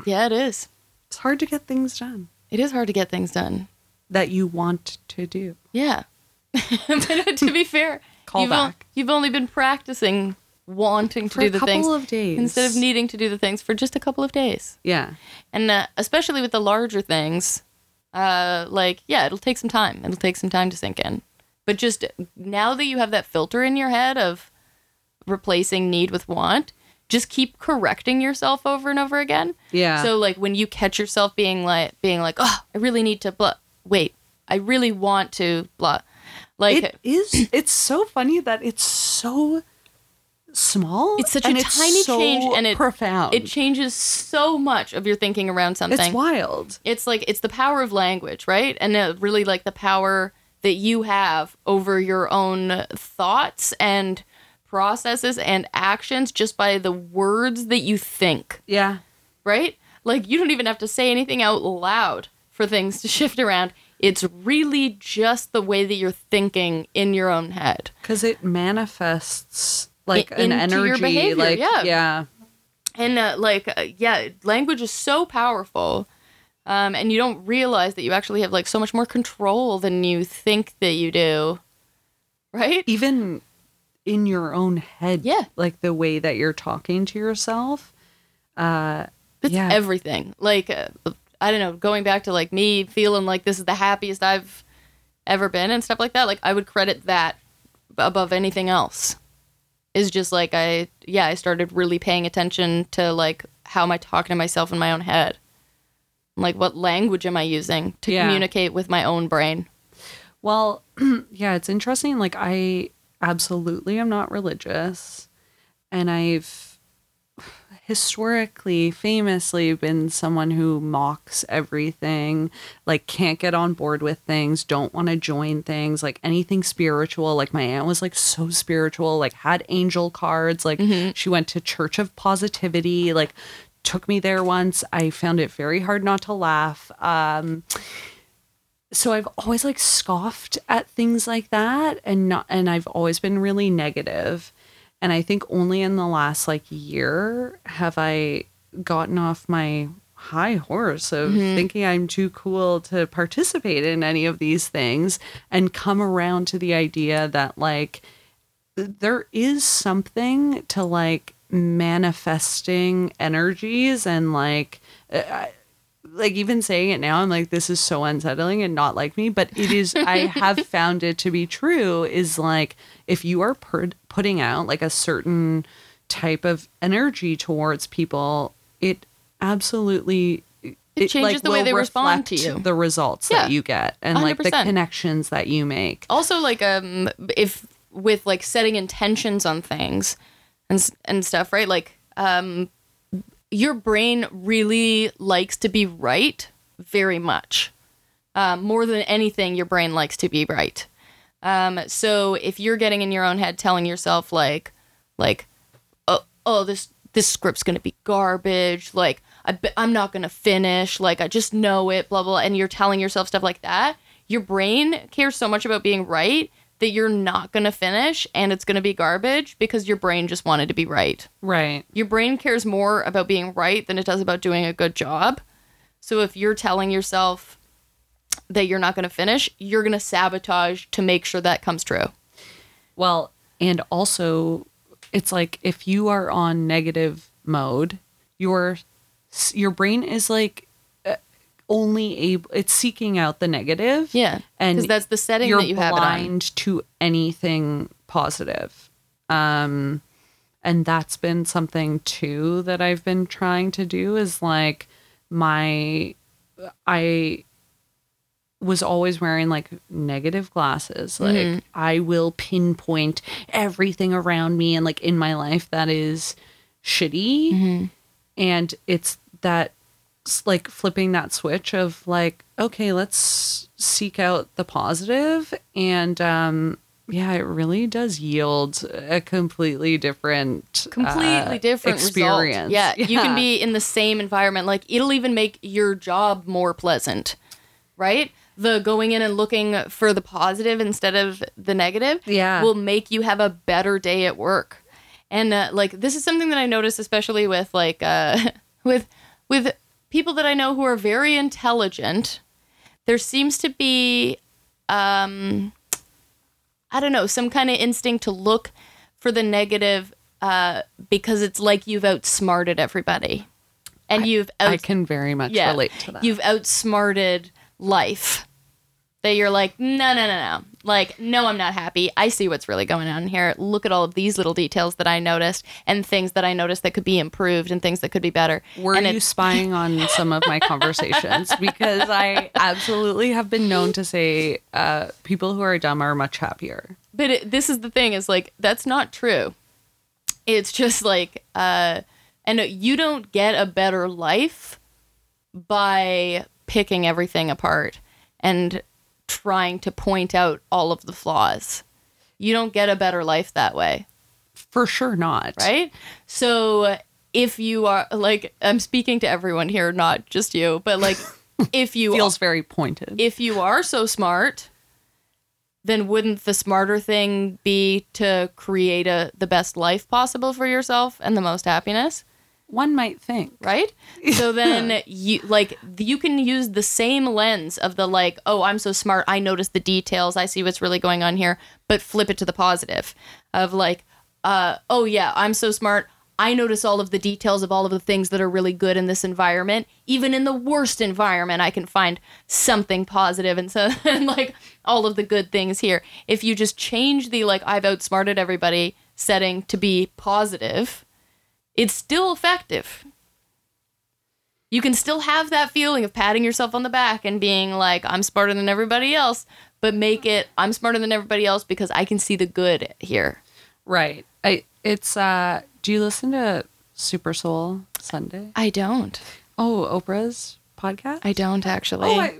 yeah, it is. It's hard to get things done It is hard to get things done. that you want to do. Yeah. but uh, to be fair, Call you've, back. you've only been practicing wanting to For do a the things of days. instead of needing to do the things for just a couple of days. Yeah. And uh, especially with the larger things, uh, like, yeah, it'll take some time. It'll take some time to sink in. But just now that you have that filter in your head of replacing need with want, just keep correcting yourself over and over again. Yeah. So like when you catch yourself being like being like, "Oh, I really need to blah. Wait, I really want to blah." Like it is it's so funny that it's so small It's such a and tiny so change and it- profound it changes so much of your thinking around something. it's wild it's like it's the power of language right and uh, really like the power that you have over your own thoughts and processes and actions just by the words that you think yeah right like you don't even have to say anything out loud for things to shift around. It's really just the way that you're thinking in your own head. Because it manifests like I- an energy. behavior, like, yeah. yeah. And uh, like, uh, yeah, language is so powerful. Um, and you don't realize that you actually have like so much more control than you think that you do. Right? Even in your own head. Yeah. Like the way that you're talking to yourself. Uh, It's yeah. everything. Like, uh, I don't know, going back to like me feeling like this is the happiest I've ever been and stuff like that, like I would credit that above anything else. Is just like I, yeah, I started really paying attention to like how am I talking to myself in my own head? Like, what language am I using to Yeah. communicate with my own brain? Well, yeah, it's interesting. Like, I absolutely am not religious. And I've historically, famously been someone who mocks everything, like, can't get on board with things, don't want to join things, like anything spiritual. Like, my aunt was like so spiritual, like, had angel cards, like, she went to Church of Positivity, like, took me there once. I found it very hard not to laugh. Um, so I've always like scoffed at things like that and not and I've always been really negative. And I think only in the last like year have I gotten off my high horse of thinking I'm too cool to participate in any of these things and come around to the idea that like there is something to like manifesting energies and like uh, like even saying it now i'm like this is so unsettling and not like me but it is i have found it to be true is like if you are per- putting out like a certain type of energy towards people it absolutely it, changes the way they respond to you. the results Yeah, that you get and like the connections that you make. Also like um if with like setting intentions on things and and stuff right? Like um your brain really likes to be right very much um, more than anything your brain likes to be right. Um so if you're getting in your own head telling yourself like like oh, oh this this script's gonna be garbage like I be- i'm not gonna finish like i just know it blah blah and you're telling yourself stuff like that your brain cares so much about being right that you're not gonna finish and it's gonna be garbage because your brain just wanted to be right. Right. Your brain cares more about being right than it does about doing a good job. So if you're telling yourself that you're not gonna finish you're gonna sabotage to make sure that comes true. Well, and also it's like if you are on negative mode, your your brain is like only able it's seeking out the negative. yeah And because that's the setting you're that you have it on blind to anything positive. Um and that's been something too that I've been trying to do is like my I was always wearing like negative glasses. Like Mm-hmm. I will pinpoint everything around me and like in my life that is shitty. Mm-hmm. And it's that like flipping that switch of like, okay, let's seek out the positive and um yeah, it really does yield a completely different completely uh, different experience. Result. Yeah, you can be in the same environment. Like it'll even make your job more pleasant, right? The going in and looking for the positive instead of the negative, Yeah. will make you have a better day at work. And uh, like this is something that I notice, especially with like uh, with with people that I know who are very intelligent. There seems to be um, I don't know, some kind of instinct to look for the negative uh, because it's like you've outsmarted everybody. And you've out- I can very much yeah, relate to that. You've outsmarted life. That you're like, no, no, no, no. Like, no, I'm not happy. I see what's really going on here. Look at all of these little details that I noticed and things that I noticed that could be improved and things that could be better. Were and you spying on some of my conversations? Because I absolutely have been known to say uh, people who are dumb are much happier. but it, this is the thing is like that's not true it's just like uh and you don't get a better life by picking everything apart and trying to point out all of the flaws you don't get a better life that way For sure not. right so if you are like i'm speaking to everyone here not just you but like if you Feels very pointed. if you are so smart, then wouldn't the smarter thing be to create a the best life possible for yourself and the most happiness? One might think. right? So then you like you can use the same lens of the like, oh, I'm so smart, I notice the details, I see what's really going on here, but flip it to the positive of like, uh, oh yeah, I'm so smart. I notice all of the details of all of the things that are really good in this environment. Even in the worst environment, I can find something positive and so and like all of the good things here. If you just change the like I've outsmarted everybody setting to be positive, it's still effective. You can still have that feeling of patting yourself on the back and being like, I'm smarter than everybody else, but make it, I'm smarter than everybody else because I can see the good here. Right. I it's uh do you listen to Super Soul Sunday? I don't. Oh, Oprah's podcast? I don't actually. Oh, I,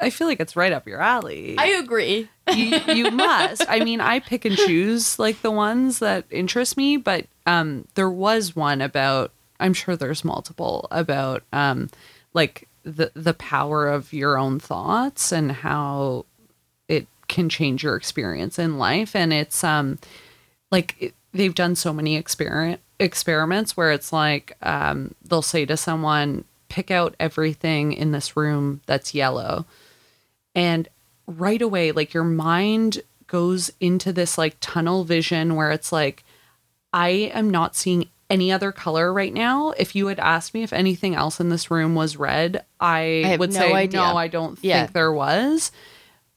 I feel like it's right up your alley. I agree. you, you must. I mean, I pick and choose like the ones that interest me, but um, there was one about. I'm sure there's multiple about um, like the the power of your own thoughts and how it can change your experience in life, and it's um like it, they've done so many experiment experiments where it's like um, they'll say to someone, pick out everything in this room that's yellow and right away like your mind goes into this like tunnel vision where it's like i am not seeing any other color right now if you had asked me if anything else in this room was red i, I would no say idea. no i don't Yeah. think there was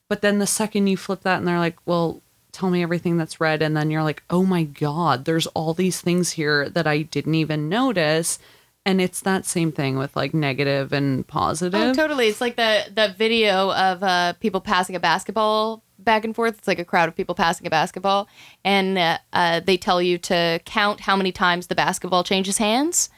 but then the second you flip that and they're like well tell me everything that's red and then you're like oh my god there's all these things here that i didn't even notice and it's that same thing with like negative and positive Oh, totally. It's like the that video of uh, people passing a basketball back and forth. It's like a crowd of people passing a basketball, and uh, uh, they tell you to count how many times the basketball changes hands.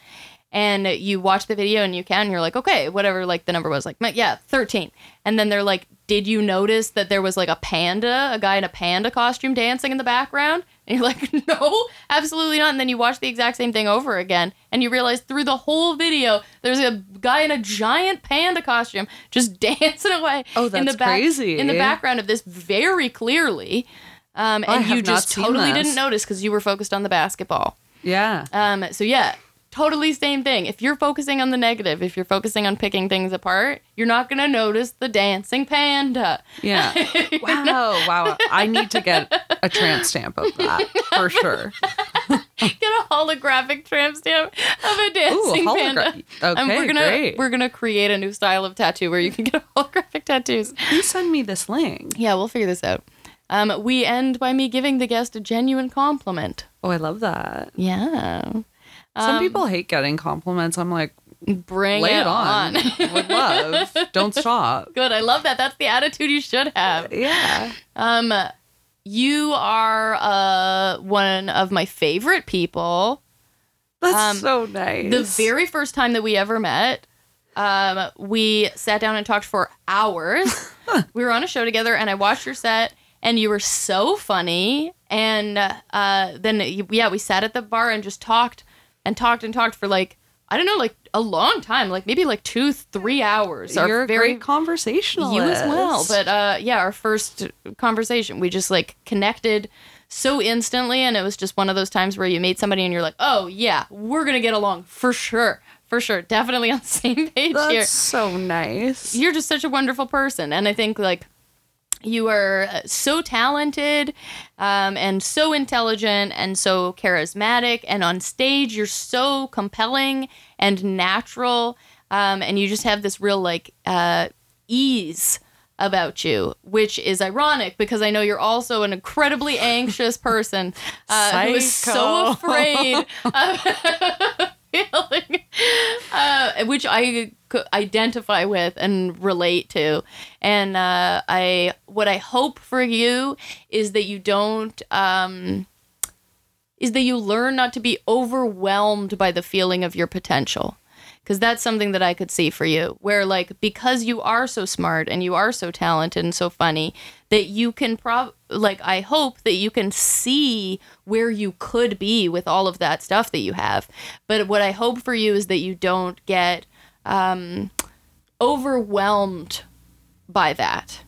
And you watch the video and you count, and you're like, okay, whatever, like the number was, like, yeah, 13. And then they're like, did you notice that there was like a panda, a guy in a panda costume dancing in the background? And you're like, no, absolutely not. And then you watch the exact same thing over again, and you realize through the whole video, there's a guy in a giant panda costume just dancing away. Oh, in the back, crazy. In the background of this, very clearly. Um, and you just totally this. didn't notice because you were focused on the basketball. yeah Um, so yeah, totally same thing. If you're focusing on the negative, if you're focusing on picking things apart, you're not gonna notice the dancing panda. Yeah. Wow. Wow. I need to get a tramp stamp of that for sure. Get a holographic tramp stamp of a Ooh, dancing panda. Okay, and we're gonna great. we're gonna create a new style of tattoo where you can get holographic tattoos. Please send me this link. Yeah, we'll figure this out. Um, we end by me giving the guest a genuine compliment. Oh, I love that. Yeah. Some Um, people hate getting compliments. I'm like, Bring lay it, it on. on. Would love. Don't stop. Good. I love that. That's the attitude you should have. Yeah. Um, you are uh one of my favorite people. That's Um, so nice. The very first time that we ever met, um, we sat down and talked for hours. we were on a show together, and I watched your set, and you were so funny. And uh, then, yeah, we sat at the bar and just talked and talked and talked for like I don't know, like a long time, like maybe like two, three hours. Our You're a very great conversationalist. you as well. But uh, yeah, our first conversation, we just like connected so instantly, and it was just one of those times where you meet somebody and you're like, oh yeah, we're gonna get along for sure, for sure, definitely on the same page that's here. so nice. You're just such a wonderful person, and I think like you are uh, so talented um, and so intelligent and so charismatic and on stage you're so compelling and natural um, and you just have this real like uh, ease about you which is ironic because i know you're also an incredibly anxious person uh, who is so afraid of feeling uh, which I identify with and relate to. And uh, I, what I hope for you is that you don't, um, is that you learn not to be overwhelmed by the feeling of your potential. Because that's something that I could see for you, where like because you are so smart and you are so talented and so funny, that you can prob like I hope that you can see where you could be with all of that stuff that you have. But what I hope for you is that you don't get um overwhelmed by that.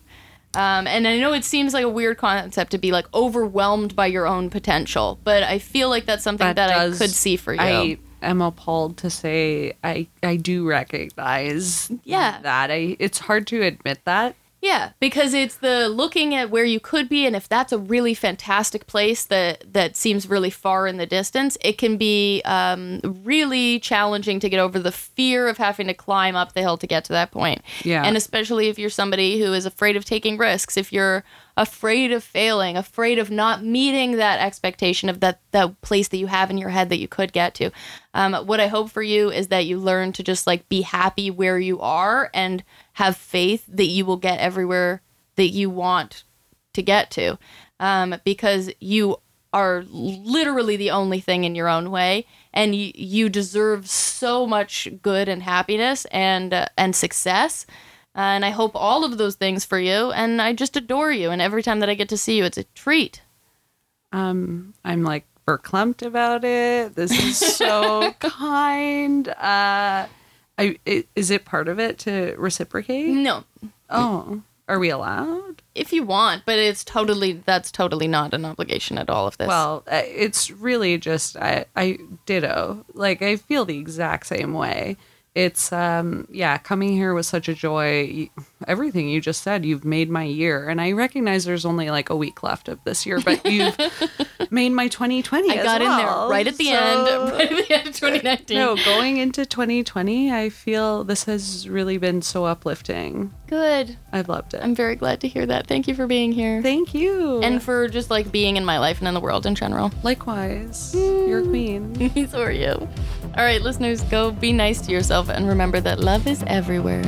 Um, and I know it seems like a weird concept to be like overwhelmed by your own potential, but I feel like that's something that, That I could see for you. I am appalled to say I I do recognize Yeah. that I it's hard to admit that Yeah, because it's the looking at where you could be, and if that's a really fantastic place that that seems really far in the distance, it can be um, really challenging to get over the fear of having to climb up the hill to get to that point. Yeah. and especially if you're somebody who is afraid of taking risks, if you're afraid of failing, afraid of not meeting that expectation of that that place that you have in your head that you could get to. Um, what I hope for you is that you learn to just like be happy where you are and have faith that you will get everywhere that you want to get to, um, because you are literally the only thing in your own way, and you, you deserve so much good and happiness and uh, and success. And I hope all of those things for you. And I just adore you. And every time that I get to see you, it's a treat. um I'm like verklempt about it this is so kind uh I is it part of it to reciprocate No, oh are we allowed if you want, but it's totally that's totally not an obligation at all of this. well uh, it's really just I I ditto like I feel the exact same way it's um yeah coming here was such a joy everything you just said you've made my year and i recognize there's only like a week left of this year but you've made my 2020 I got in there right at the So- end, right at the end of 2019. no going into 2020 i feel this has really been so uplifting Good. i've loved it I'm very glad to hear that. Thank you for being here. thank you and for just like being in my life and in the world in general. likewise you're a queen so are you. All right, listeners, go be nice to yourself and remember that love is everywhere.